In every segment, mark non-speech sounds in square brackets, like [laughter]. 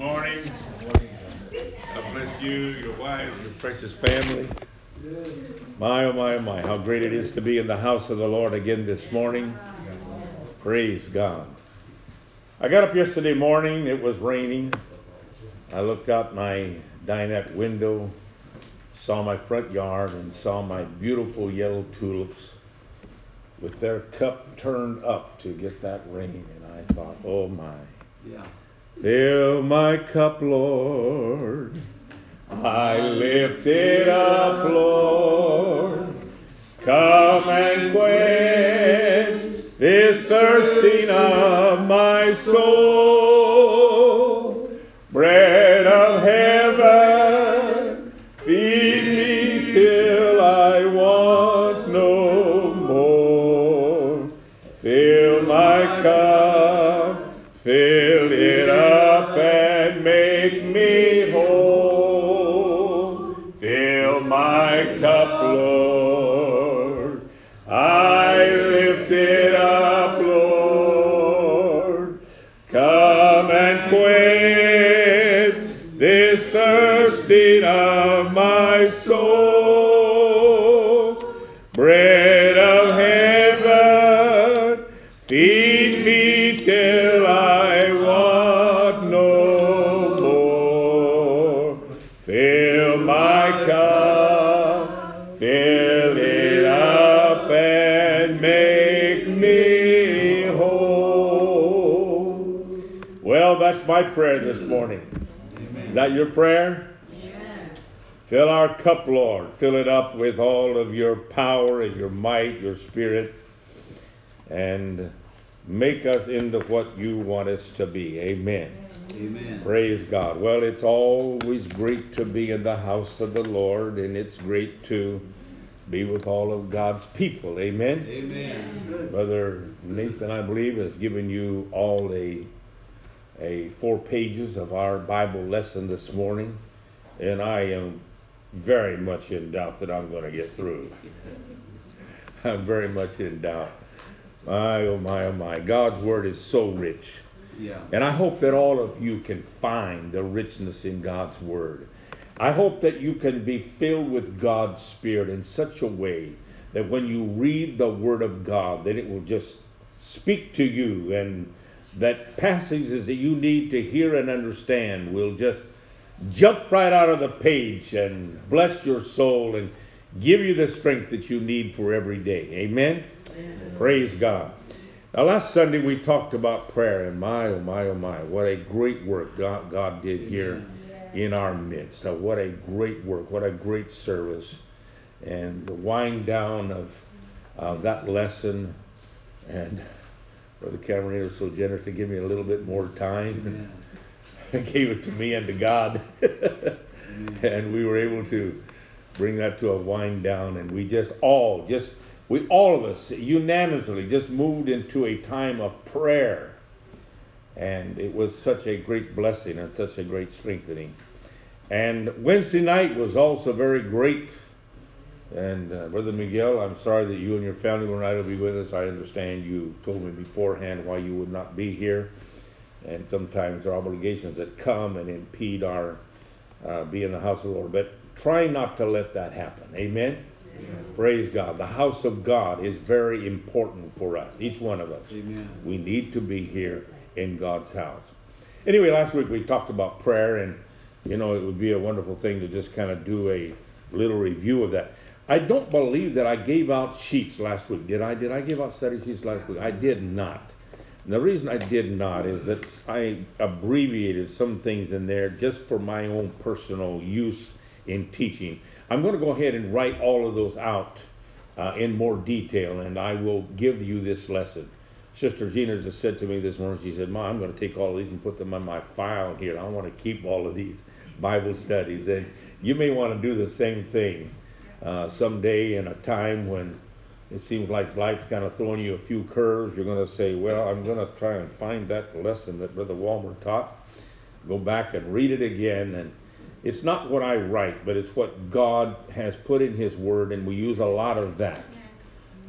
morning. God bless you, your wives, your precious family. My, oh my, oh my, how great it is to be in the house of the Lord again this morning. Praise God. I got up yesterday morning, it was raining. I looked out my dinette window, saw my front yard, and saw my beautiful yellow tulips with their cup turned up to get that rain. And I thought, oh my. Yeah. Fill my cup, Lord. I lift it up, Lord. Come and quench this thirsting of my soul. Bread Fill my cup, fill it up, and make me whole. Well, that's my prayer this morning. Is that your prayer? Fill our cup, Lord. Fill it up with all of your power and your might, your spirit, and make us into what you want us to be. Amen. Amen. Praise God. Well, it's always great to be in the house of the Lord, and it's great to be with all of God's people. Amen. Amen. Brother Nathan, I believe, has given you all a a four pages of our Bible lesson this morning, and I am very much in doubt that I'm going to get through. [laughs] I'm very much in doubt. My oh my oh my, God's word is so rich. Yeah. And I hope that all of you can find the richness in God's Word. I hope that you can be filled with God's Spirit in such a way that when you read the Word of God, that it will just speak to you and that passages that you need to hear and understand will just jump right out of the page and bless your soul and give you the strength that you need for every day. Amen? Praise God. Now, last Sunday we talked about prayer, and my, oh my, oh my, what a great work God, God did here in our midst. Now, what a great work, what a great service. And the wind down of uh, that lesson, and Brother Cameron was so generous to give me a little bit more time. And [laughs] gave it to me and to God. [laughs] and we were able to bring that to a wind down, and we just all, just we all of us unanimously just moved into a time of prayer. And it was such a great blessing and such a great strengthening. And wednesday night was also very great. And uh, brother miguel i'm sorry that you and your family were not able to be with us. I understand you told me beforehand why you would not be here. And sometimes there are obligations that come and impede our uh, be in the house of the lord. But try not to let that happen. Amen Praise God. The house of God is very important for us, each one of us. Amen. We need to be here in God's house. Anyway, last week we talked about prayer, and you know, it would be a wonderful thing to just kind of do a little review of that. I don't believe that I gave out sheets last week. Did I? Did I give out study sheets last week? I did not. And the reason I did not is that I abbreviated some things in there just for my own personal use in teaching. I'm going to go ahead and write all of those out uh, in more detail, and I will give you this lesson. Sister Gina just said to me this morning, she said, Mom, I'm going to take all of these and put them on my file here. I want to keep all of these Bible studies. And you may want to do the same thing uh, someday in a time when it seems like life's kind of throwing you a few curves. You're going to say, Well, I'm going to try and find that lesson that Brother Walmer taught. Go back and read it again and it's not what I write, but it's what God has put in His Word, and we use a lot of that.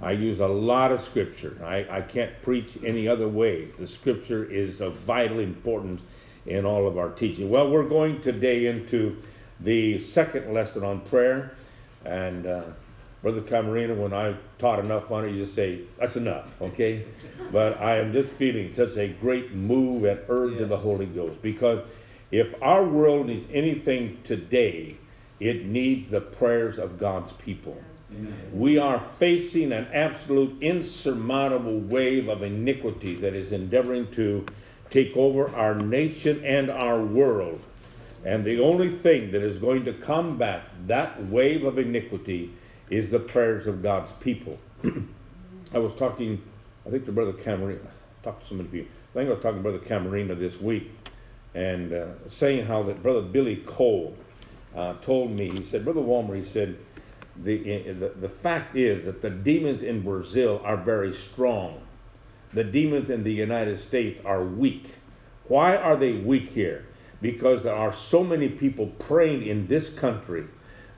I use a lot of Scripture. I, I can't preach any other way. The Scripture is of vital importance in all of our teaching. Well, we're going today into the second lesson on prayer. And uh, Brother Camarino, when I taught enough on it, you just say, that's enough, okay? but I am just feeling such a great move and urge yes. of the Holy Ghost. Because if our world needs anything today, it needs the prayers of God's people. Amen. We are facing an absolute insurmountable wave of iniquity that is endeavoring to take over our nation and our world. And the only thing that is going to combat that wave of iniquity is the prayers of God's people. [clears throat] I was talking, I think to Brother Camarina, I talked to so many people. I think I was talking to Brother Camarina this week and uh, saying how that Brother Billy Cole uh, told me, he said, Brother Walmer, he said, the, the, the fact is that the demons in Brazil are very strong. The demons in the United States are weak. Why are they weak here? Because there are so many people praying in this country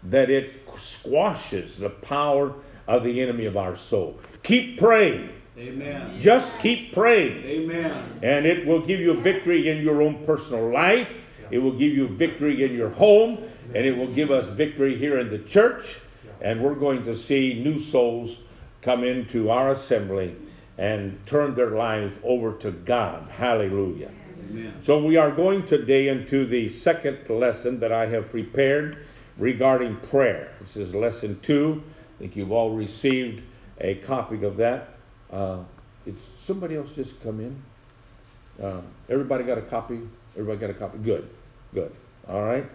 that it squashes the power of the enemy of our soul. Keep praying. Amen. Just keep praying. Amen. And it will give you victory in your own personal life. It will give you victory in your home. And it will give us victory here in the church. And we're going to see new souls come into our assembly and turn their lives over to God. Hallelujah. Amen. So we are going today into the second lesson that I have prepared regarding prayer. This is lesson two. I think you've all received a copy of that. Uh, it's somebody else just come in. Uh, everybody got a copy. Everybody got a copy. Good, good. All right.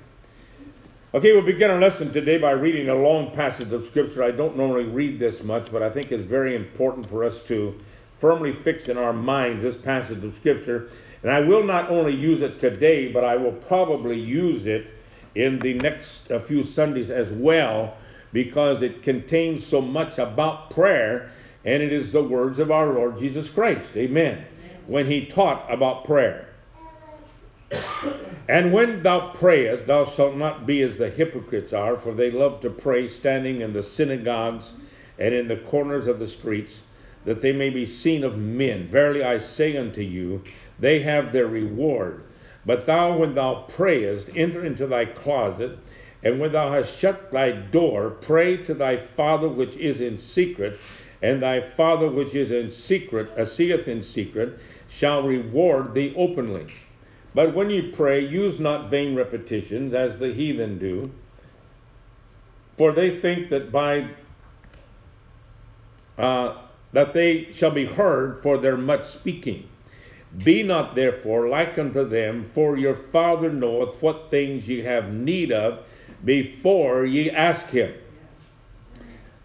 Okay, we'll begin our lesson today by reading a long passage of Scripture. I don't normally read this much, but I think it's very important for us to firmly fix in our minds this passage of Scripture. And I will not only use it today, but I will probably use it in the next few Sundays as well, because it contains so much about prayer, and it is the words of our Lord Jesus Christ. Amen. When he taught about prayer. [coughs] And when thou prayest, thou shalt not be as the hypocrites are, for they love to pray standing in the synagogues and in the corners of the streets, that they may be seen of men. Verily I say unto you, they have their reward. But thou, when thou prayest, enter into thy closet, and when thou hast shut thy door, pray to thy Father which is in secret, and thy Father which is in secret, uh, seeth in secret, shall reward thee openly. But when ye pray, use not vain repetitions as the heathen do, for they think that by uh, that they shall be heard for their much speaking. Be not therefore like unto them, for your Father knoweth what things ye have need of before ye ask him.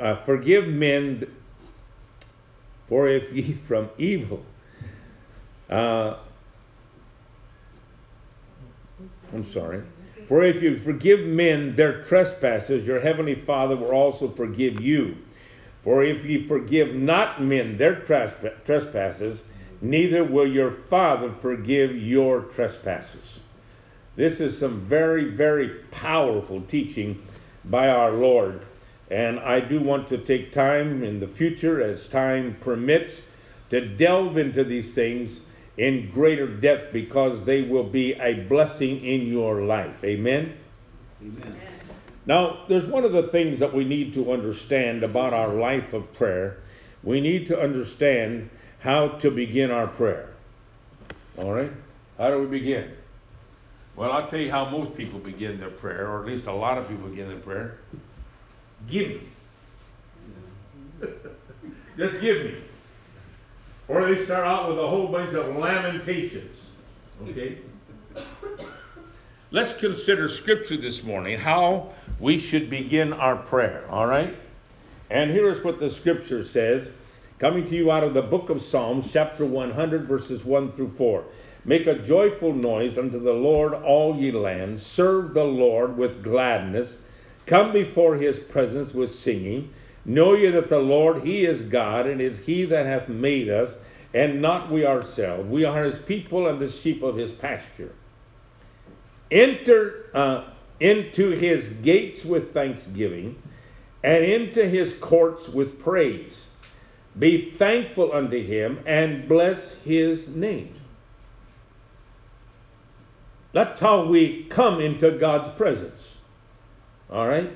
uh, forgive men, for if ye [laughs] from evil uh, I'm sorry. For if you forgive men their trespasses, your heavenly Father will also forgive you. For if ye forgive not men their trespasses, neither will your Father forgive your trespasses. This is some very, very powerful teaching by our Lord. And I do want to take time in the future, as time permits, to delve into these things in greater depth because they will be a blessing in your life. Amen? Amen. Now, there's one of the things that we need to understand about our life of prayer. We need to understand how to begin our prayer. All right? How do we begin? Well, I'll tell you how most people begin their prayer, or at least a lot of people begin their prayer. Give me. Just give me. Or they start out with a whole bunch of lamentations. Okay? Let's consider Scripture this morning, how we should begin our prayer. All right? And here's what the Scripture says, coming to you out of the book of Psalms, chapter 100, verses 1 through 4. Make a joyful noise unto the Lord, all ye lands. Serve the Lord with gladness. Come before his presence with singing. Know ye that the Lord, he is God, and it is he that hath made us, and not we ourselves. We are his people and the sheep of his pasture. Enter uh, into his gates with thanksgiving, and into his courts with praise. Be thankful unto him, and bless his name. That's how we come into God's presence. All right?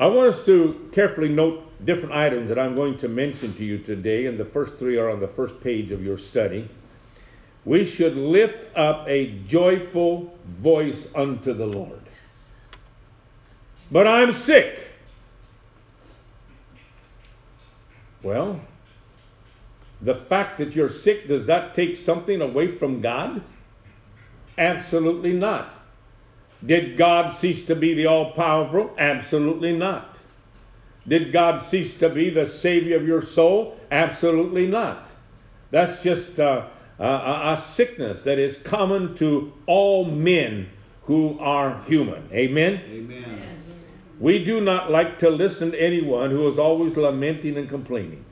I want us to carefully note different items that I'm going to mention to you today, and the first three are on the first page of your study. We should lift up a joyful voice unto the Lord. But I'm sick. Well, the fact that you're sick, does that take something away from God? Absolutely not. Did God cease to be the all powerful? Absolutely not. Did God cease to be the Savior of your soul? Absolutely not. That's just a, a, a, sickness that is common to all men who are human. Amen? Amen. We do not like to listen to anyone who is always lamenting and complaining.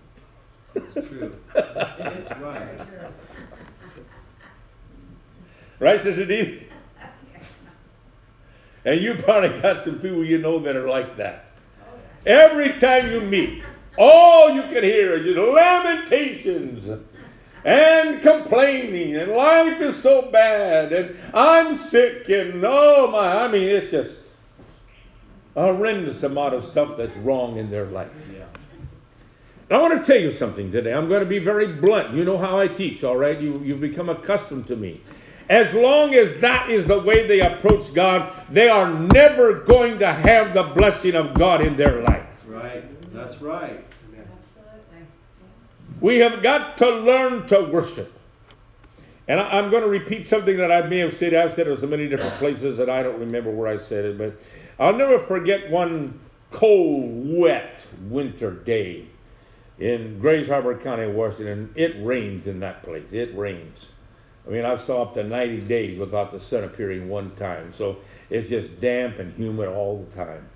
That's true. [laughs] That's right. Right, Sister Dee? And you probably got some people you know that are like that. Every time you meet, all you can hear is just lamentations and complaining, and life is so bad, and I'm sick, and oh my, I mean, it's just a horrendous amount of stuff that's wrong in their life. Yeah. I want to tell you something today. I'm going to be very blunt. You know how I teach, all right? You, you've become accustomed to me. As long as that is the way they approach God, they are never going to have the blessing of God in their life. Right. That's right. Absolutely. We have got to learn to worship. And I, am going to repeat something that I may have said. I've said it in so many different places that I don't remember where I said it, but I'll never forget one cold, wet winter day in Grays Harbor County, Washington. It rains in that place. It rains. I mean, I've saw up to 90 days without the sun appearing one time. So it's just damp and humid all the time.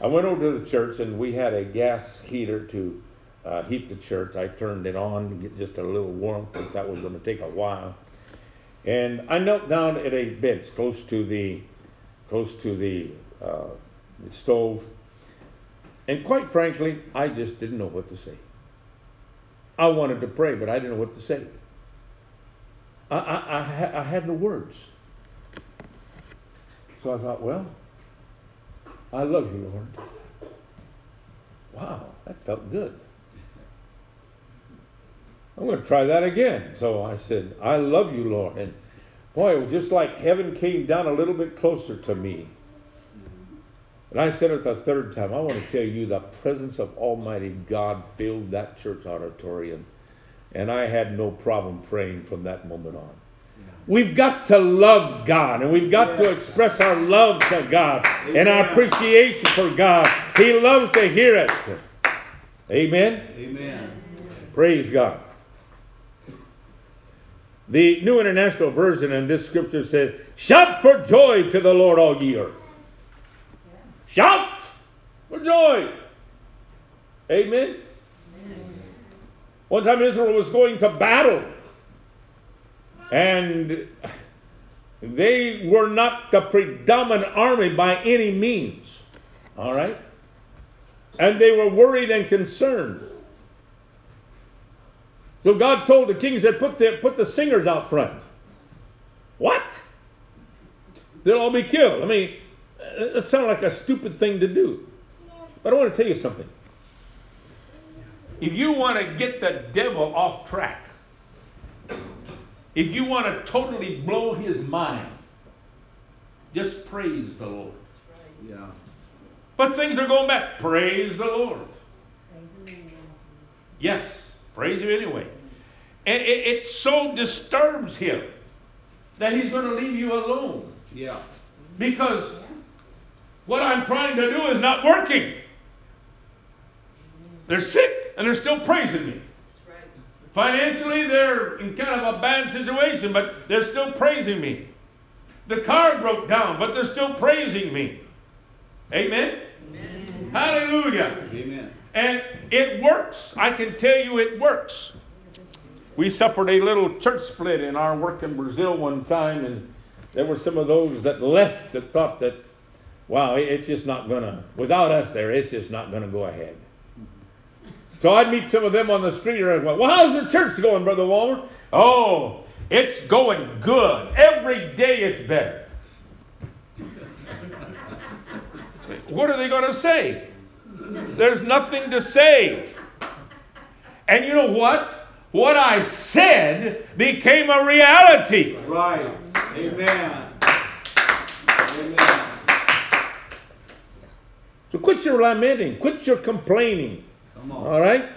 I went over to the church and we had a gas heater to uh, heat the church. I turned it on to get just a little warmth, but that was going to take a while. And I knelt down at a bench close to the close to the, uh, the stove. And quite frankly, I just didn't know what to say. I wanted to pray, but I didn't know what to say. I, I, I, had no words. So I thought, well, I love you, Lord. Wow, that felt good. I'm going to try that again. So I said, I love you, Lord. And boy, it was just like heaven came down a little bit closer to me. And I said it the third time, I want to tell you the presence of Almighty God filled that church auditorium. And I had no problem praying from that moment on. We've got to love God and we've got yes. to express our love to God Amen. and our appreciation for God. He loves to hear it. Amen. Amen. Praise God. The New International Version in this scripture says, Shout for joy to the Lord, all ye earth. Shout for joy. Amen. One time Israel was going to battle, and they were not the predominant army by any means. All right? And they were worried and concerned. So God told the king, said, put the, put the singers out front. What? They'll all be killed. I mean, uh, that sounds like a stupid thing to do. But I want to tell you something. If you want to get the devil off track, if you want to totally blow his mind, just praise the Lord. Yeah. But things are going back. Praise the Lord. Yes, praise him anyway. And it, it so disturbs him that he's going to leave you alone. Yeah. Because what I'm trying to do is not working. They're sick and they're still praising me. Financially, they're in kind of a bad situation, but they're still praising me. The car broke down, but they're still praising me. Amen? Amen. Hallelujah. Amen. And it works. I can tell you it works. We suffered a little church split in our work in Brazil one time, and there were some of those that left that thought that, wow, it's just not going to, without us there, it's just not going to go ahead. So I'd meet some of them on the street and I'd go, well, how's the church going, Brother Walmer? Oh, it's going good. Every day it's better. [laughs] what are they going to say? There's nothing to say. And you know what? What I said became a reality. Right. Amen. Amen. So quit your lamenting, quit your complaining. All right?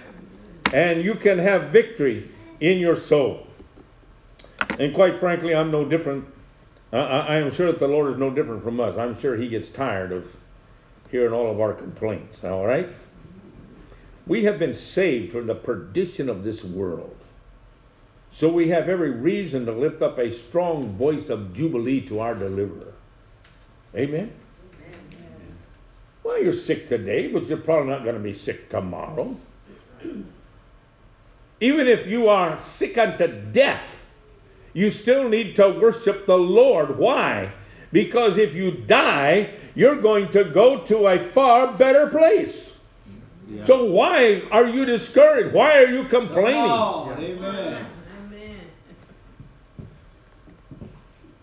And you can have victory in your soul. And quite frankly, I'm no different. I, I am sure that the Lord is no different from us. I'm sure He gets tired of hearing all of our complaints. All right? We have been saved from the perdition of this world. So we have every reason to lift up a strong voice of jubilee to our deliverer. Amen? Well, you're sick today, but you're probably not going to be sick tomorrow. Even if you are sick unto death, you still need to worship the Lord. Why? Because if you die, you're going to go to a far better place. Yeah. So why are you discouraged? Why are you complaining? Amen.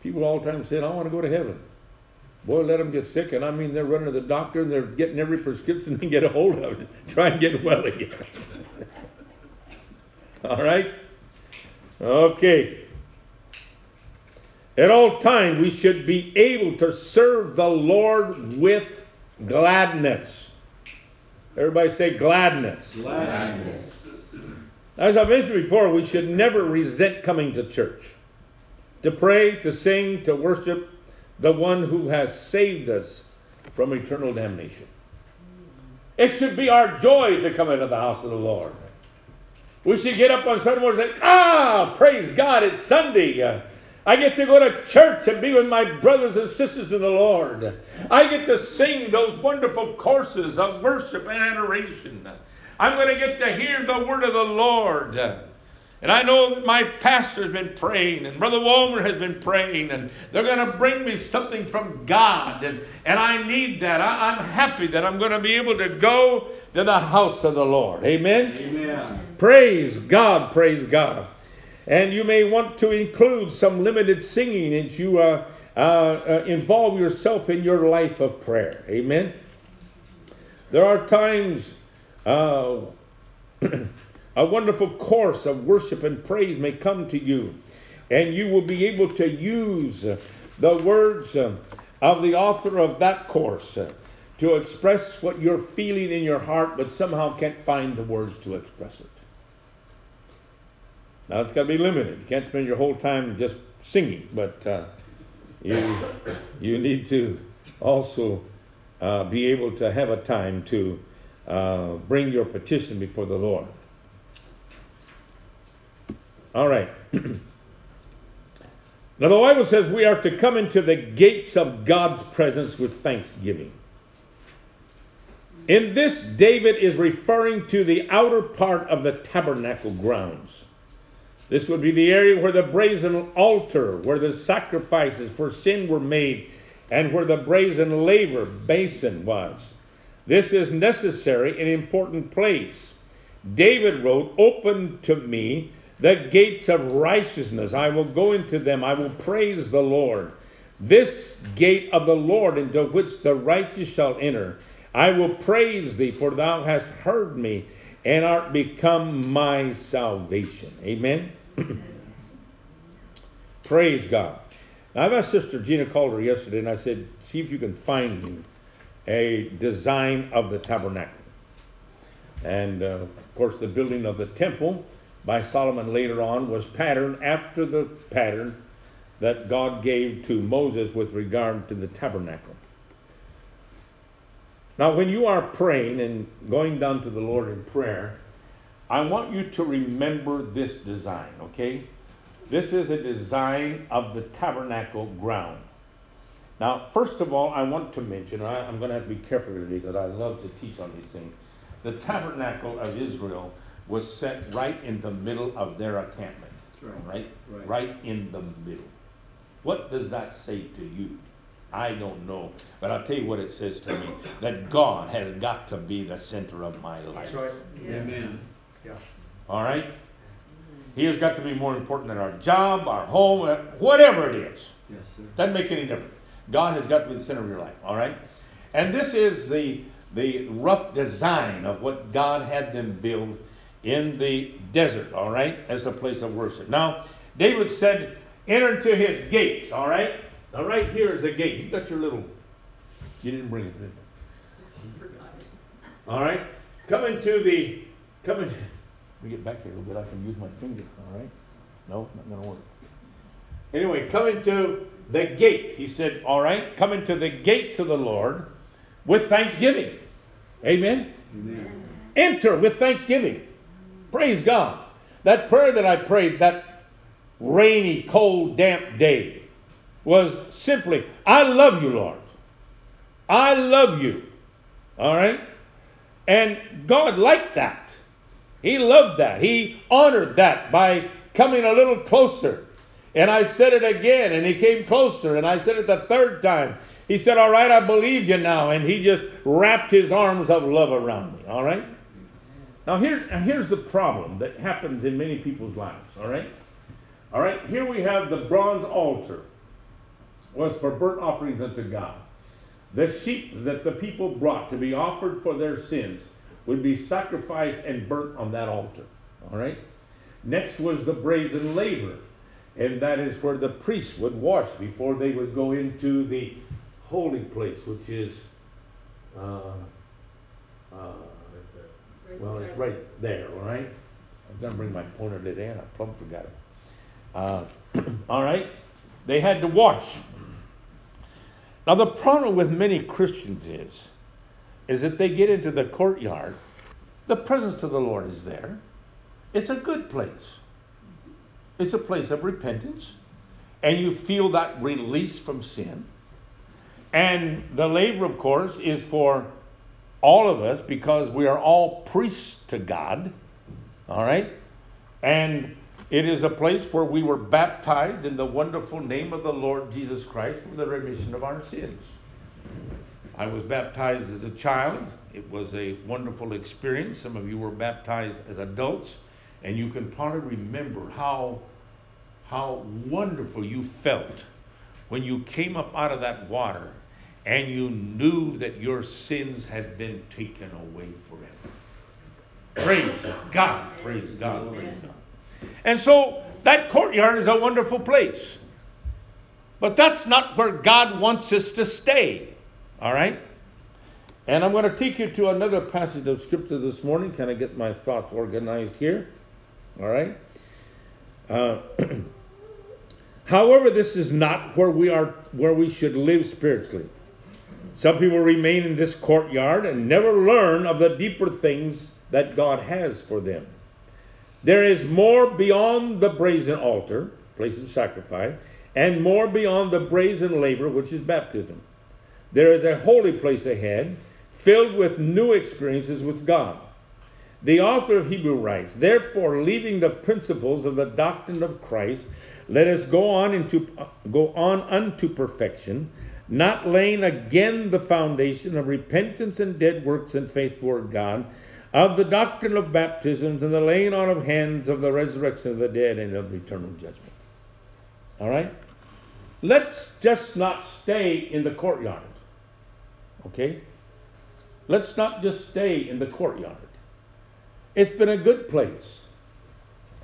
People all the time say, I want to go to heaven. Boy, let them get sick, and I mean they're running to the doctor and they're getting every prescription they can get a hold of to try and get well again. [laughs] all right? Okay. At all times, we should be able to serve the Lord with gladness. Everybody say gladness. Gladness. As I mentioned before, we should never resent coming to church. To pray, to sing, to worship, the one who has saved us from eternal damnation. It should be our joy to come into the house of the Lord. We should get up on Sunday morning and say, Ah, praise God, it's Sunday. I get to go to church and be with my brothers and sisters in the Lord. I get to sing those wonderful courses of worship and adoration. I'm going to get to hear the word of the Lord. And I know that my pastor has been praying, and Brother Walmer has been praying, and they're going to bring me something from God. And, and I need that. I, I'm happy that I'm going to be able to go to the house of the Lord. Amen? Amen. Praise God, praise God. And you may want to include some limited singing as you uh, uh, uh, involve yourself in your life of prayer. Amen? There are times. [clears throat] Uh, a wonderful course of worship and praise may come to you, and you will be able to use the words of the author of that course to express what you're feeling in your heart, but somehow can't find the words to express it. Now it's got to be limited. You can't spend your whole time just singing, but uh, you you need to also uh, be able to have a time to uh, bring your petition before the Lord. All right. [clears throat] now, the Bible says we are to come into the gates of God's presence with thanksgiving. In this, David is referring to the outer part of the tabernacle grounds. This would be the area where the brazen altar, where the sacrifices for sin were made, and where the brazen laver basin was. This is necessary and important place. David wrote, Open to me the gates of righteousness. I will go into them. I will praise the Lord. This gate of the Lord into which the righteous shall enter. I will praise thee, for thou hast heard me and art become my salvation. Amen. [clears throat] praise God. Now, I've asked Sister Gina Calder yesterday, and I said, see if you can find me a design of the tabernacle. And uh, of course, the building of the temple by Solomon later on was patterned after the pattern that God gave to Moses with regard to the tabernacle. Now, when you are praying and going down to the Lord in prayer, I want you to remember this design, okay? This is a design of the tabernacle ground. Now, first of all, I want to mention, I, am going to have to be careful today because I love to teach on these things. The tabernacle of Israel was set right in the middle of their encampment. Right. Right? right. right in the middle. What does that say to you? I don't know. But I'll tell you what it says to me that God has got to be the center of my life. That's right. Yes. Amen. Yeah. All right? He has got to be more important than our job, our home, uh, whatever it is. Yes, sir. Doesn't make any difference. God has got to be the center of your life. All right? And this is the the rough design of what God had them build in the desert, all right, as a place of worship. Now, David said, enter into his gates, all right? Now, right here is a gate. You got your little, you didn't bring it, did you? All right? Come into the, come into, let me get back here a little bit. I can use my finger, all right? No, not going to work. Anyway, come into the gate. He said, all right, come into the gates of the Lord with thanksgiving. Amen? Amen. Enter with thanksgiving. Praise God. That prayer that I prayed that rainy, cold, damp day was simply, I love you, Lord. I love you. All right? And God liked that. He loved that. He honored that by coming a little closer. And I said it again, and he came closer, and I said it the third time. He said, All right, I believe you now. And he just wrapped his arms of love around me. All right? Now, here, here's the problem that happens in many people's lives. All right? All right, here we have the bronze altar was for burnt offerings unto God. The sheep that the people brought to be offered for their sins would be sacrificed and burnt on that altar. All right? Next was the brazen laver, and that is where the priests would wash before they would go into the holy place, which is, uh, uh, well, it's right there, all right? I'm to bring my pointer today, and I plumb forgot it. Uh, [clears throat] all right? They had to wash. Now, the problem with many Christians is, is that they get into the courtyard, the presence of the Lord is there. It's a good place. It's a place of repentance, and you feel that release from sin. And the laver, of course, is for all of us because we are all priests to God. All right? And it is a place where we were baptized in the wonderful name of the Lord Jesus Christ for the remission of our sins. I was baptized as a child. It was a wonderful experience. Some of you were baptized as adults, and you can probably remember how, how wonderful you felt when you came up out of that water and you knew that your sins had been taken away forever. Praise God, praise God, praise God. And so that courtyard is a wonderful place. But that's not where God wants us to stay. All right? And I'm going to take you to another passage of scripture this morning. Can I get my thoughts organized here? All right? Uh, [clears throat] however, this is not where we are where we should live spiritually. Some people remain in this courtyard and never learn of the deeper things that God has for them. There is more beyond the brazen altar, place of sacrifice, and more beyond the brazen laver, which is baptism. There is a holy place ahead, filled with new experiences with God. The author of Hebrew writes, Therefore, leaving the principles of the doctrine of Christ, let us go on into go on unto perfection not laying again the foundation of repentance and dead works and faith toward God, of the doctrine of baptisms and the laying on of hands of the resurrection of the dead and of eternal judgment. All right? Let's just not stay in the courtyard. Okay? Let's not just stay in the courtyard. It's been a good place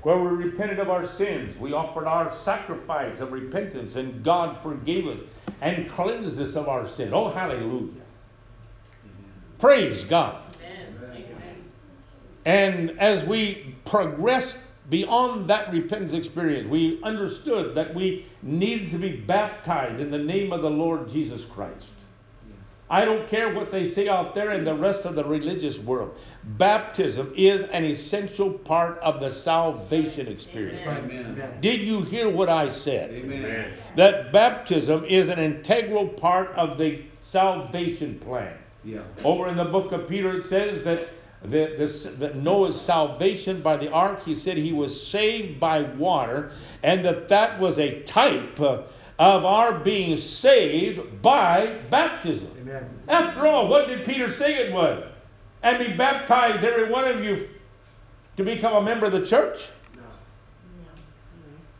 where we repented of our sins. We offered our sacrifice of repentance, and God forgave us and cleansed us of our sin. Oh, hallelujah. Praise God. And as we progressed beyond that repentance experience, we understood that we needed to be baptized in the name of the Lord Jesus Christ. I don't care what they say out there in the rest of the religious world. Baptism is an essential part of the salvation experience. Amen. Did you hear what I said? Amen. That baptism is an integral part of the salvation plan. Yeah. Over in the book of Peter, it says that, the, this, that Noah's salvation by the ark, he said he was saved by water, and that that was a type uh, of our being saved by baptism. Amen. After all, what did Peter say it was? And be baptized, every one of you, to become a member of the church? No.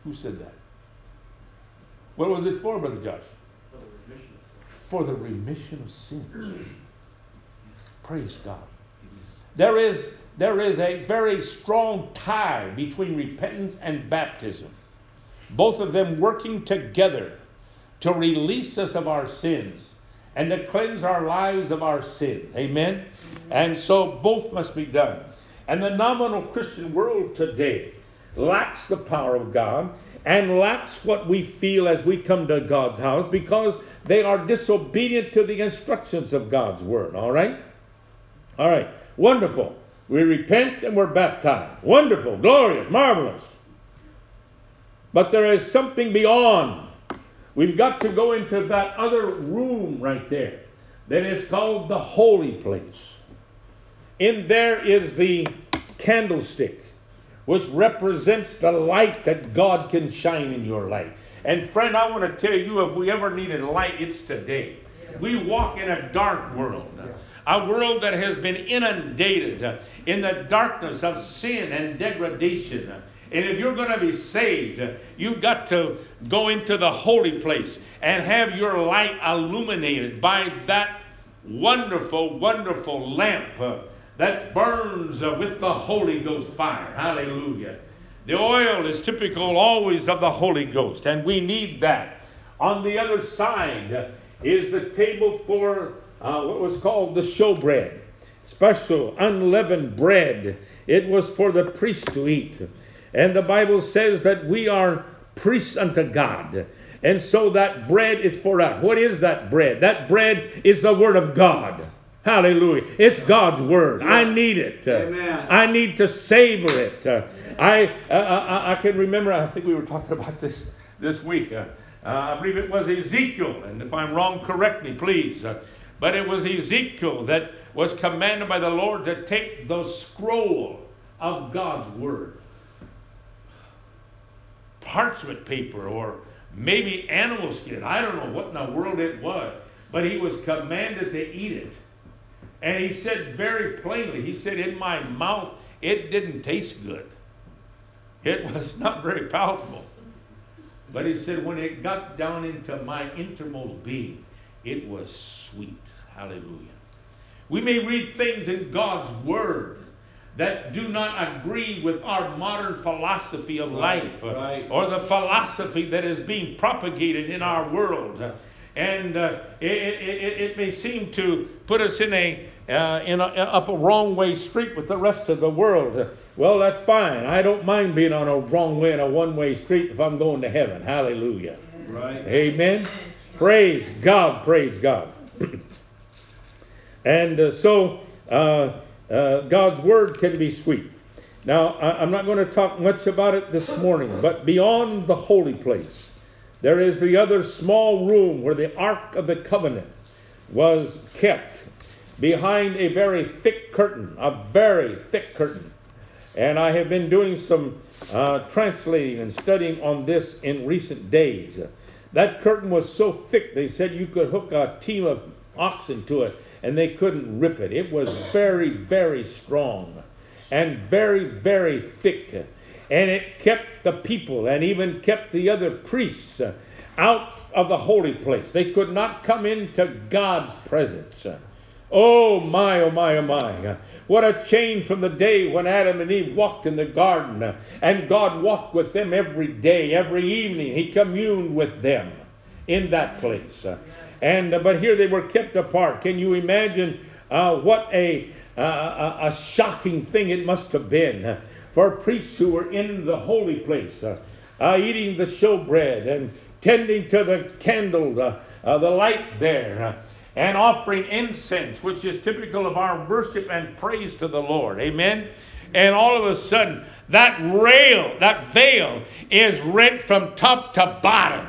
Who said that? What was it for, Brother Josh? For the remission of sins. Praise God. There is, there is a very strong tie between repentance and baptism. Both of them working together to release us of our sins and to cleanse our lives of our sins. Amen? And so both must be done. And the nominal Christian world today lacks the power of God and lacks what we feel as we come to God's house because they are disobedient to the instructions of God's word. All right? All right. Wonderful. We repent and we're baptized. Wonderful, glorious, marvelous. But there is something beyond. We've got to go into that other room right there that is called the holy place. In there is the candlestick, which represents the light that God can shine in your life. And friend, I want to tell you if we ever needed light, it's today. We walk in a dark world, a world that has been inundated in the darkness of sin and degradation. And if you're going to be saved, you've got to go into the holy place and have your light illuminated by that wonderful, wonderful lamp uh, that burns uh, with the Holy Ghost fire. Hallelujah. The oil is typical always of the Holy Ghost, and we need that. On the other side is the table for uh, what was called the showbread, special unleavened bread. It was for the priest to eat. And the Bible says that we are priests unto God. And so that bread is for us. What is that bread? That bread is the Word of God. Hallelujah. It's God's Word. I need it. Amen. I need to savor it. Uh, I, uh, I, I can remember, I think we were talking about this this week. Uh, uh, I believe it was Ezekiel, and if I'm wrong, correct me, please. Uh, but it was Ezekiel that was commanded by the Lord to take the scroll of God's Word parchment paper or maybe animal skin. I don't know what in the world it was. But he was commanded to eat it. And he said very plainly, he said, In my mouth, it didn't taste good. It [laughs] was not very palatable. But he said, when it got down into my innermost being, it was sweet. Hallelujah. We may read things in God's Word that do not agree with our modern philosophy of Right, life uh, right. or the philosophy that is being propagated in our world. And uh, it, it, it may seem to put us in a, uh, in a up a wrong way street with the rest of the world. Well, that's fine. I don't mind being on a wrong way in a one way street if I'm going to heaven. Hallelujah. Right. Amen. Praise God. Praise God. [clears throat] and uh, so uh, God's word can be sweet. Now, I, I'm not going to talk much about it this morning, but beyond the holy place, there is the other small room where the Ark of the Covenant was kept behind a very thick curtain, a very thick curtain. And I have been doing some uh, translating and studying on this in recent days. That curtain was so thick, they said you could hook a team of oxen to it and they couldn't rip it. It was very, very strong and very, very thick. And it kept the people and even kept the other priests out of the holy place. They could not come into God's presence. Oh my, oh my, oh my. What a change from the day when Adam and Eve walked in the garden and God walked with them every day, every evening. He communed with them in that place. And uh, but here they were kept apart. Can you imagine uh, what a, uh, a shocking thing it must have been for priests who were in the holy place, uh, uh, eating the showbread and tending to the candle, uh, the light there. and offering incense, which is typical of our worship and praise to the Lord. Amen. And all of a sudden, that rail, that veil is rent from top to bottom.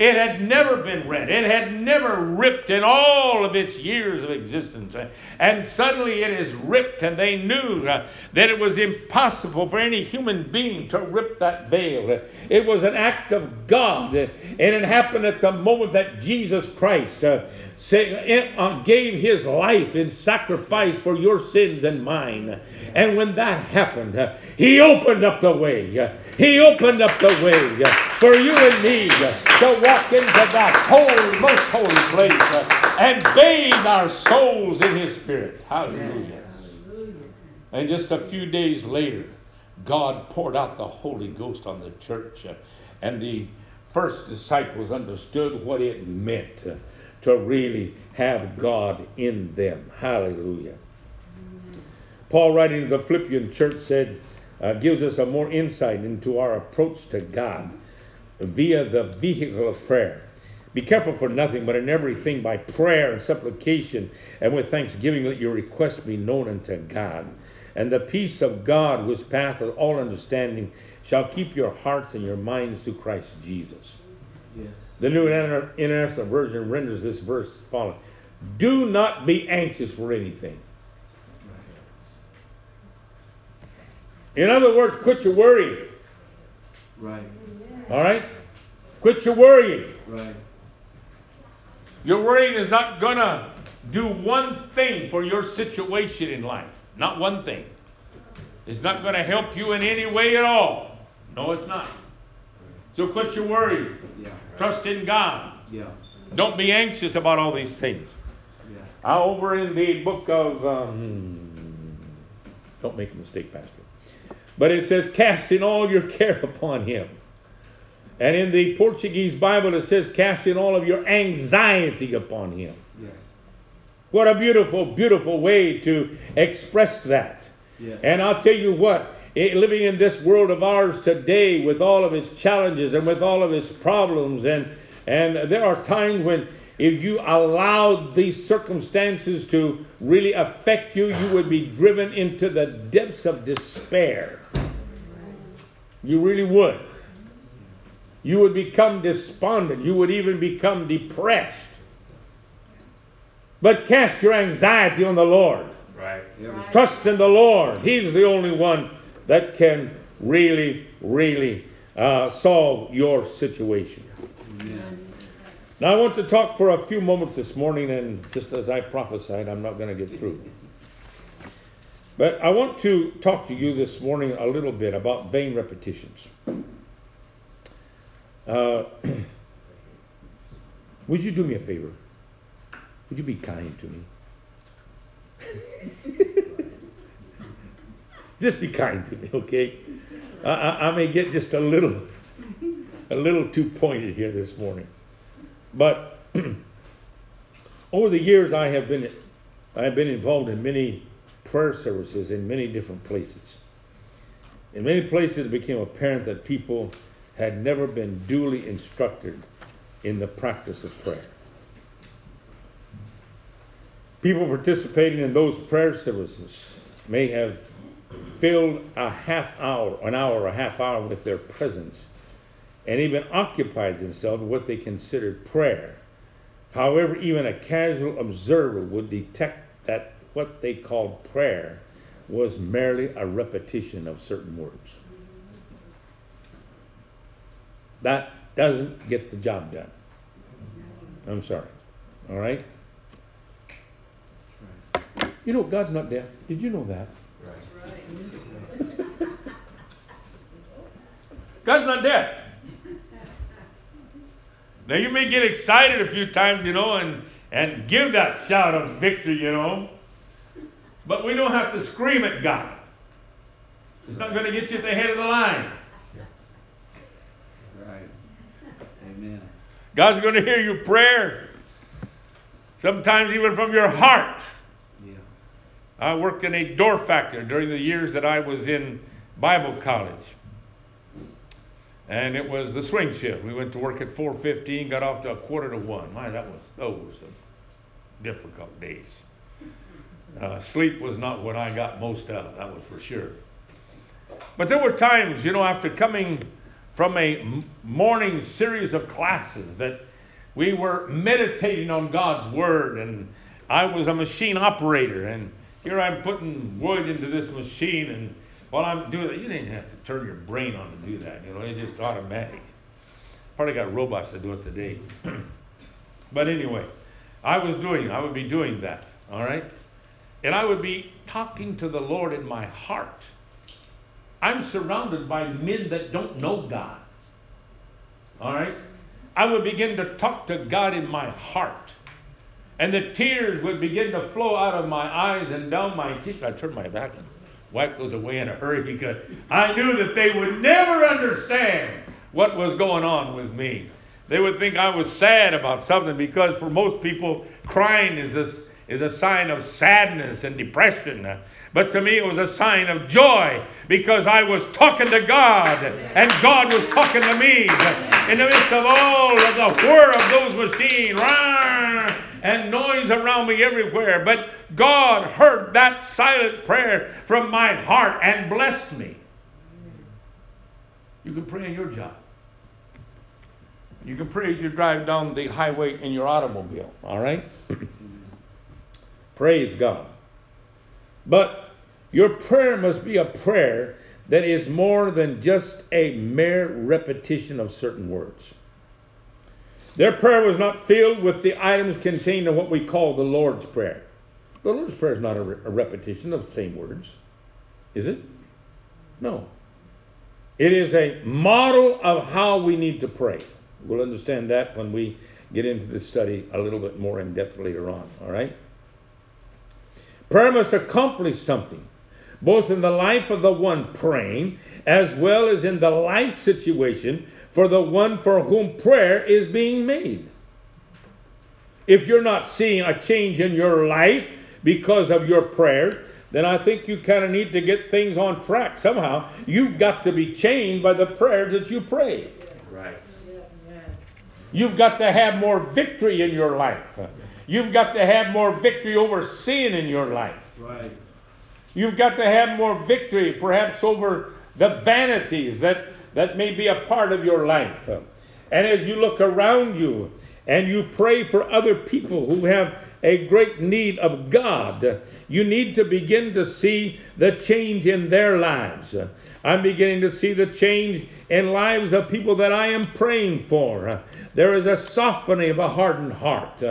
It had never been rent. It had never ripped in all of its years of existence. And suddenly it is ripped, and they knew uh, that it was impossible for any human being to rip that veil. It was an act of God, and it happened at the moment that Jesus Christ uh, uh, gave his life in sacrifice for your sins and mine. And when that happened, he opened up the way. He opened up the way for you and me to walk into that holy, most holy place and bathe our souls in his spirit. Hallelujah. And just a few days later, God poured out the Holy Ghost on the church, and the first disciples understood what it meant to really have God in them. Hallelujah. Paul, writing to the Philippian church, said, uh, gives us a more insight into our approach to God via the vehicle of prayer. Be careful for nothing, but in everything by prayer and supplication and with thanksgiving let your requests be known unto God. And the peace of God, which passeth all understanding, shall keep your hearts and your minds through Christ Jesus. Yes. The New International Version renders this verse as follows Do not be anxious for anything. In other words, quit your worrying. Right. All right? Quit your worrying. Right. Your worrying is not going to do one thing for your situation in life. Not one thing. It's not going to help you in any way at all. No, it's not. So quit your worrying. Yeah. Trust in God. Yeah. Don't be anxious about all these things. Yeah. Over in the book of, um, don't make a mistake, Pastor. But it says, casting all your care upon him. And in the Portuguese Bible, it says, casting all of your anxiety upon him. Yes. What a beautiful, beautiful way to express that. Yes. And I'll tell you what, it, living in this world of ours today with all of its challenges and with all of its problems, and, and there are times when if you allowed these circumstances to really affect you, you would be driven into the depths of despair. You really would. You would become despondent. You would even become depressed. But cast your anxiety on the Lord. Right. Trust in the Lord. He's the only one that can really, really uh, solve your situation. Amen. Now, I want to talk for a few moments this morning, and just as I prophesied, I'm not going to get through. But I want to talk to you this morning a little bit about vain repetitions. Uh, [clears throat] would you do me a favor? Would you be kind to me? [laughs] just be kind to me, okay? I, I, may get just a little, a little too pointed here this morning, but [clears throat] over the years I have been, I have been involved in many prayer services in many different places. In many places, it became apparent that people had never been duly instructed in the practice of prayer. People participating in those prayer services may have filled a half hour, an hour, a half hour with their presence, and even occupied themselves with what they considered prayer. However, even a casual observer would detect that what they called prayer was merely a repetition of certain words. That doesn't get the job done. I'm sorry. All right? You know, God's not deaf. Did you know that? [laughs] God's not deaf. Now, you may get excited a few times, you know, and, and give that shout of victory, you know, but we don't have to scream at God. It's not going to get you at the head of the line. Right. Amen. God's going to hear your prayer, sometimes even from your heart. Yeah. I worked in a door factory during the years that I was in Bible college. And it was the swing shift. We went to work at 4:15, got off to a quarter to one. My, that was so difficult days. Uh, sleep was not what I got most of, that was for sure. But there were times, you know, after coming from a morning series of classes that we were meditating on God's Word, and I was a machine operator, and here I'm putting wood into this machine, and while I'm doing that, you didn't have to turn your brain on to do that, you know, it's just automatic. Probably got robots that do it today. [clears throat] but anyway, I was doing, I would be doing that, all right? And I would be talking to the Lord in my heart. I'm surrounded by men that don't know God. All right? I would begin to talk to God in my heart. And the tears would begin to flow out of my eyes and down my cheeks. I turned my back and wiped those away in a hurry because I knew that they would never understand what was going on with me. They would think I was sad about something because for most people, crying is a, is a sign of sadness and depression. But to me, it was a sign of joy because I was talking to God and God was talking to me in the midst of all of the whir of those machines and noise around me everywhere. But God heard that silent prayer from my heart and blessed me. You can pray in your job. You can pray as you drive down the highway in your automobile, all right? [clears throat] Praise God. But your prayer must be a prayer that is more than just a mere repetition of certain words. Their prayer was not filled with the items contained in what we call the Lord's Prayer. The Lord's Prayer is not a, re- a repetition of the same words, is it? No. It is a model of how we need to pray. We'll understand that when we get into the study a little bit more in depth later on, all right? Prayer must accomplish something, both in the life of the one praying as well as in the life situation for the one for whom prayer is being made. If you're not seeing a change in your life because of your prayer, then I think you kind of need to get things on track somehow. You've got to be changed by the prayers that you pray. Right. You've got to have more victory in your life. You've got to have more victory over sin in your life. Right. You've got to have more victory, perhaps, over the vanities that, that may be a part of your life. And as you look around you and you pray for other people who have a great need of God, you need to begin to see the change in their lives. I'm beginning to see the change in lives of people that I am praying for. There is a softening of a hardened heart.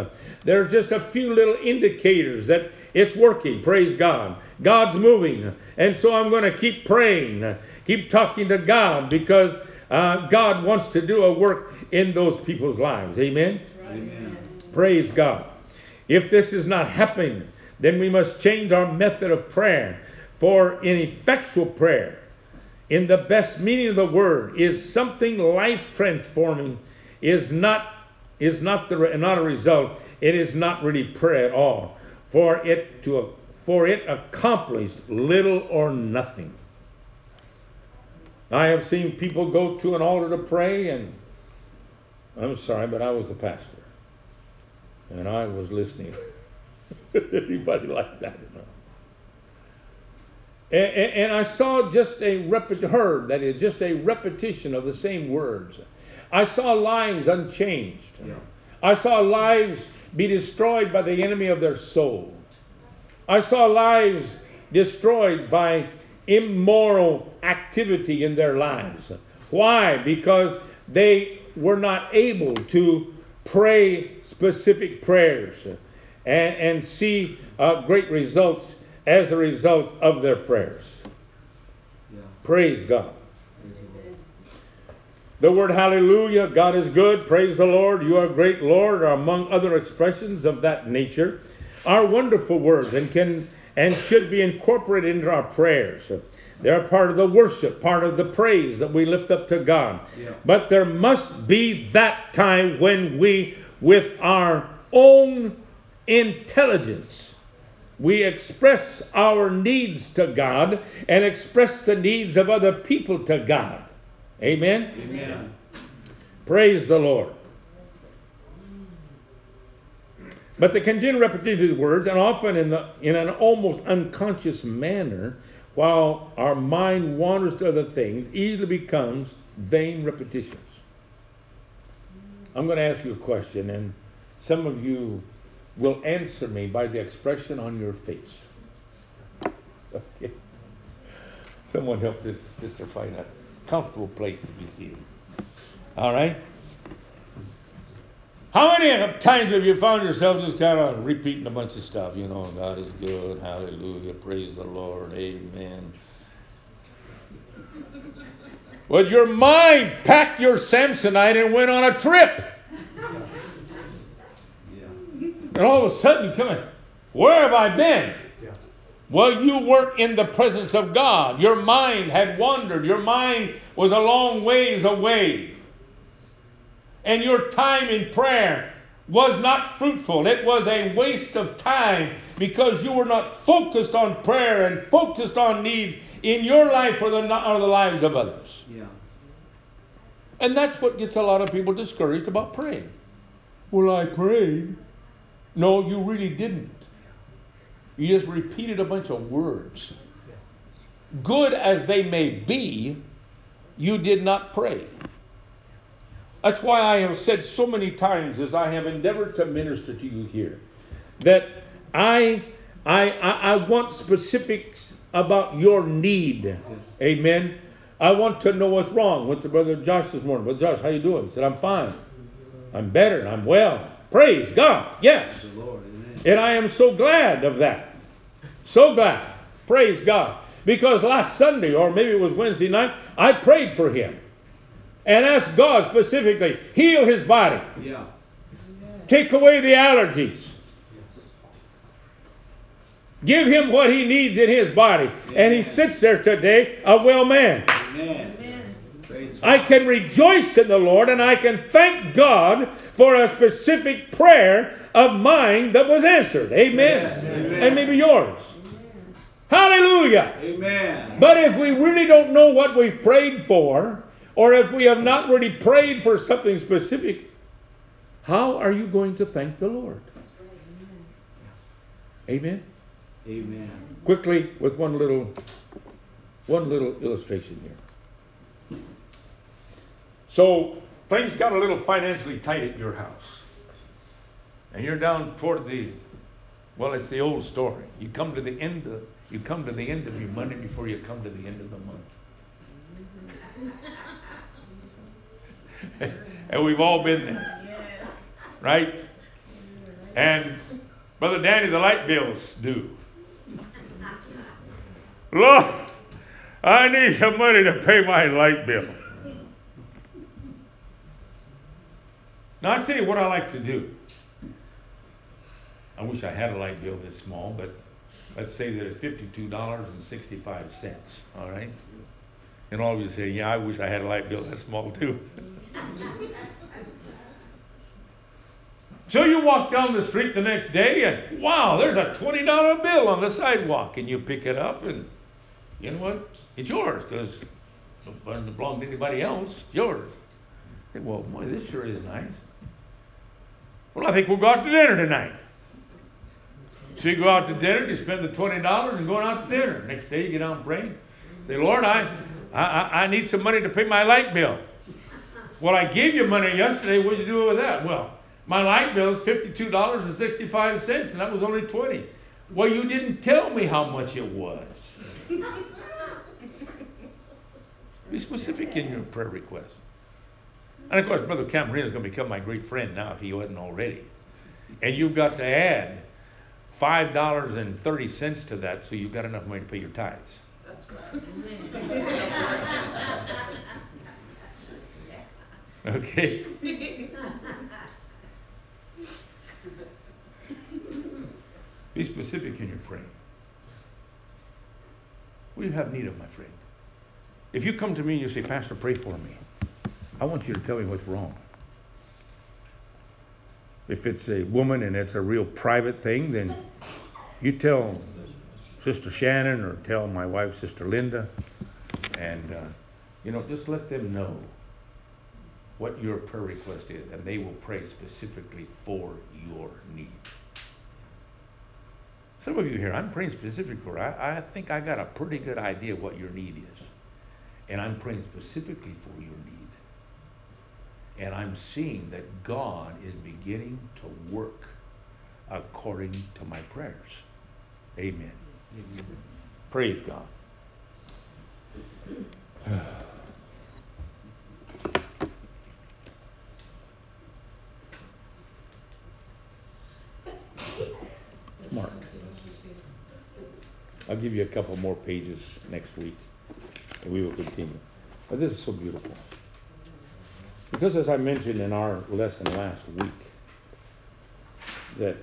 There are just a few little indicators that it's working. Praise God. God's moving. And so I'm going to keep praying, keep talking to God because uh, God wants to do a work in those people's lives. Amen? Amen. Praise God. If this is not happening, then we must change our method of prayer. For an effectual prayer, in the best meaning of the word, is something life transforming, is not is not the not a result. It is not really prayer at all. For it to for it accomplished little or nothing. I have seen people go to an altar to pray, and I'm sorry, but I was the pastor, and I was listening. [laughs] Anybody like that? And, and, and, I saw just a repet- heard that is just a repetition of the same words. I saw lives unchanged. Yeah. I saw lives be destroyed by the enemy of their soul. I saw lives destroyed by immoral activity in their lives. Why? Because they were not able to pray specific prayers and, and see uh, great results as a result of their prayers. Yeah. Praise God. Praise the word hallelujah, God is good, praise the Lord, you are great, Lord, are among other expressions of that nature, are wonderful words and can and should be incorporated into our prayers. They're part of the worship, part of the praise that we lift up to God. Yeah. But there must be that time when we, with our own intelligence, we express our needs to God and express the needs of other people to God. Amen? Amen. Praise the Lord. But the continual repetition of the words, and often in, the, in an almost unconscious manner, while our mind wanders to other things, easily becomes vain repetitions. I'm going to ask you a question, and some of you will answer me by the expression on your face. [laughs] Okay. Someone help this sister find a comfortable place to be seated. All right? How many times have you found yourself just kind of repeating a bunch of stuff? You know, God is good, hallelujah, praise the Lord, amen. Well, your mind packed your Samsonite and went on a trip. And all of a sudden you come in, where have I been? Well, you weren't in the presence of God. Your mind had wandered. Your mind was a long ways away. And your time in prayer was not fruitful. It was a waste of time because you were not focused on prayer and focused on need in your life or the, or the lives of others. Yeah. And that's what gets a lot of people discouraged about praying. Well, I prayed. No, you really didn't. You just repeated a bunch of words. Good as they may be, you did not pray. That's why I have said so many times as I have endeavored to minister to you here that I I I, I want specifics about your need. Amen. I want to know what's wrong. Went to Brother Josh this morning. Brother Josh, how you doing? He said, I'm fine. I'm better. I'm well. Praise God. Yes. Lord. And I am so glad of that. So glad. Praise God. Because last Sunday, or maybe it was Wednesday night, I prayed for him and asked God specifically, heal his body, Yeah. take away the allergies, give him what he needs in his body. And he sits there today, a well man. Amen. I can rejoice in the Lord and I can thank God for a specific prayer of mine that was answered. Amen. Yes, amen. And maybe yours. Hallelujah. Amen. But if we really don't know what we've prayed for, or if we have not really prayed for something specific, how are you going to thank the Lord? Amen. Amen. Quickly with one little one little illustration here. So things got a little financially tight at your house. And you're down toward the well, it's the old story. You come to the end of you come to the end of your money before you come to the end of the month. [laughs] and we've all been there. Right? And Brother Danny, the light bills due. Lord, I need some money to pay my light bill. Now, I'll tell you what I like to do. I wish I had a light bill this small, but let's say that it's $52.65, all right? And all of you say, yeah, I wish I had a light bill that small too. So you walk down the street the next day and wow, there's a $20 bill on the sidewalk. And you pick it up and you know what? It's yours because it doesn't belong to anybody else. It's yours. Say, well, boy, this sure is nice. Well, I think we'll go out to dinner tonight. So you go out to dinner, you spend the $20 and going out to dinner. Next day you get out and pray. Say, Lord, I, I, I need some money to pay my light bill. Well, I gave you money yesterday. What'd you do with that? Well, my light bill is $52.65, and that was only 20 Well, you didn't tell me how much it was. [laughs] Be specific in your prayer request. And of course, Brother Camarino is going to become my great friend now if he wasn't already. And you've got to add $5.30 to that so you've got enough money to pay your tithes. Okay? Be specific in your praying. What do you have need of, my friend? If you come to me and you say, Pastor, pray for me, I want you to tell me what's wrong. If it's a woman and it's a real private thing, then you tell Sister Shannon or tell my wife, Sister Linda, and uh, you know, just let them know what your prayer request is, and they will pray specifically for your need. Some of you here, I'm praying specifically for. I, I think I got a pretty good idea what your need is. And I'm praying specifically for your need. And I'm seeing that God is beginning to work according to my prayers. Amen. Amen. Praise God. Mark. I'll give you a couple more pages next week, and we will continue. But this is so beautiful. Because, as I mentioned in our lesson last week, that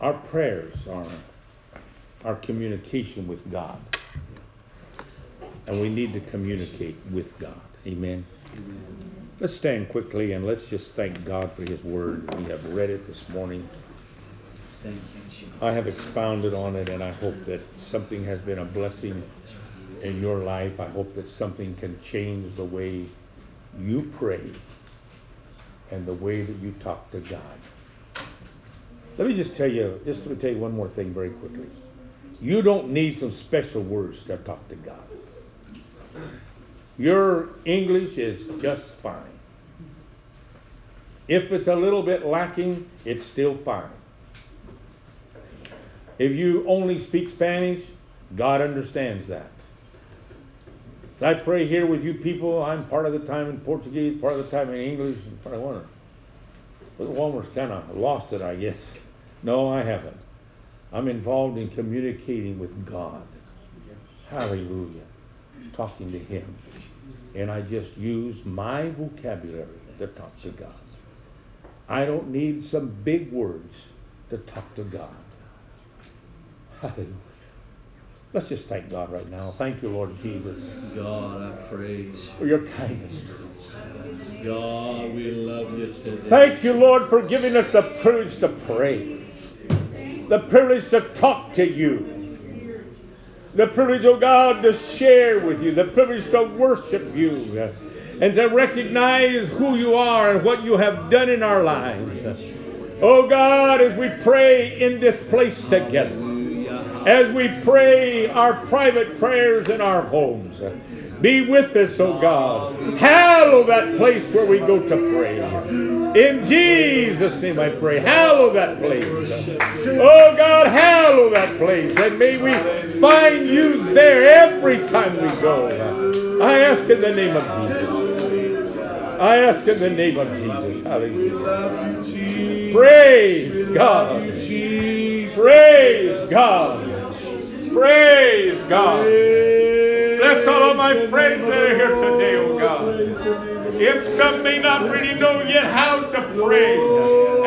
our prayers are our communication with God. And we need to communicate with God. Amen. Amen. Let's stand quickly and let's just thank God for His Word. We have read it this morning. I have expounded on it, and I hope that something has been a blessing in your life. I hope that something can change the way you pray and the way that you talk to God. Let me just tell you, just to tell you one more thing very quickly. You don't need some special words to talk to God. Your English is just fine. If it's a little bit lacking, it's still fine. If you only speak Spanish, God understands that. I pray here with you people. I'm part of the time in Portuguese, part of the time in English, and part of one. Brother Walmer's kind of lost it, I guess. No, I haven't. I'm involved in communicating with God. Hallelujah. Talking to Him. And I just use my vocabulary to talk to God. I don't need some big words to talk to God. Hallelujah. Let's just thank God right now. Thank you, Lord Jesus. God, I praise you. for your kindness. God, we love you today. Thank you, Lord, for giving us the privilege to pray, the privilege to talk to you, the privilege, oh God, to share with you, the privilege to worship you, and to recognize who you are and what you have done in our lives. Oh God, as we pray in this place together as we pray our private prayers in our homes. Be with us, O oh God. Hallow that place where we go to pray. In Jesus' name I pray. Hallow that place. Oh God, hallow that place. And may we find you there every time we go. I ask in the name of Jesus. I ask in the name of Jesus. Hallelujah. Praise God. Praise God. Praise God. Bless all of my friends that are here today, oh God. If some may not really know yet how to pray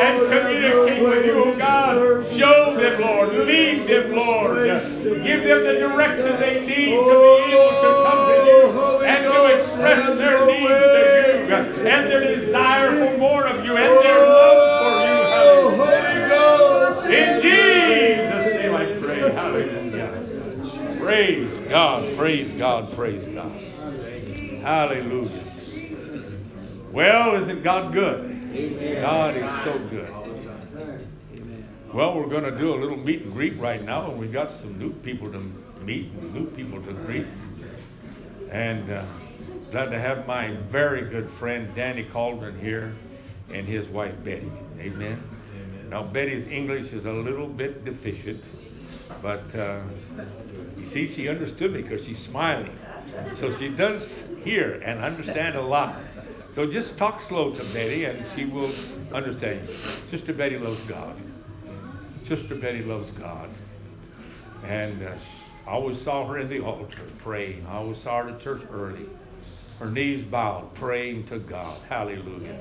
and communicate with you, oh God, show them, Lord. Lead them, Lord. Give them the direction they need to be able to come to you and to express their needs to you and their desire for more of you and their love for you. Hallelujah. In Jesus' name I pray. Hallelujah. Praise God, praise God, praise God. Hallelujah. Well, isn't God good? God is so good. Well, we're going to do a little meet and greet right now, and we've got some new people to meet and new people to greet. And uh, glad to have my very good friend Danny Cauldron here and his wife Betty. Amen. Amen. Now, Betty's English is a little bit deficient, but uh, see, she understood me because she's smiling. So she does hear and understand a lot. So just talk slow to Betty and she will understand. Sister Betty loves God. Sister Betty loves God. And uh, I always saw her in the altar praying. I always saw her at church early. Her knees bowed, praying to God. Hallelujah.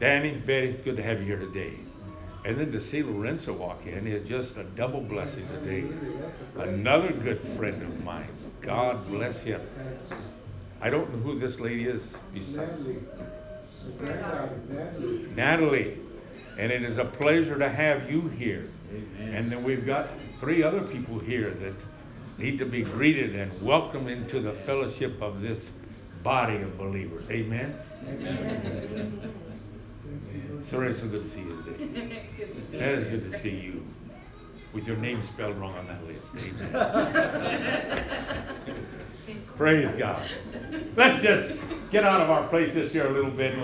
Danny, Betty, it's good to have you here today. And then to see Lorenzo walk in is just a double blessing today. Another good friend of mine. God bless him. I don't know who this lady is besides Natalie. Natalie. And it is a pleasure to have you here. Amen. And then we've got three other people here that need to be greeted and welcomed into the fellowship of this body of believers. Amen. Amen. Sorry, it's so good to see you today. [laughs] That is good to see you. with your name spelled wrong on that list. Amen. [laughs] Praise God. Let's just get out of our place this year a little bit.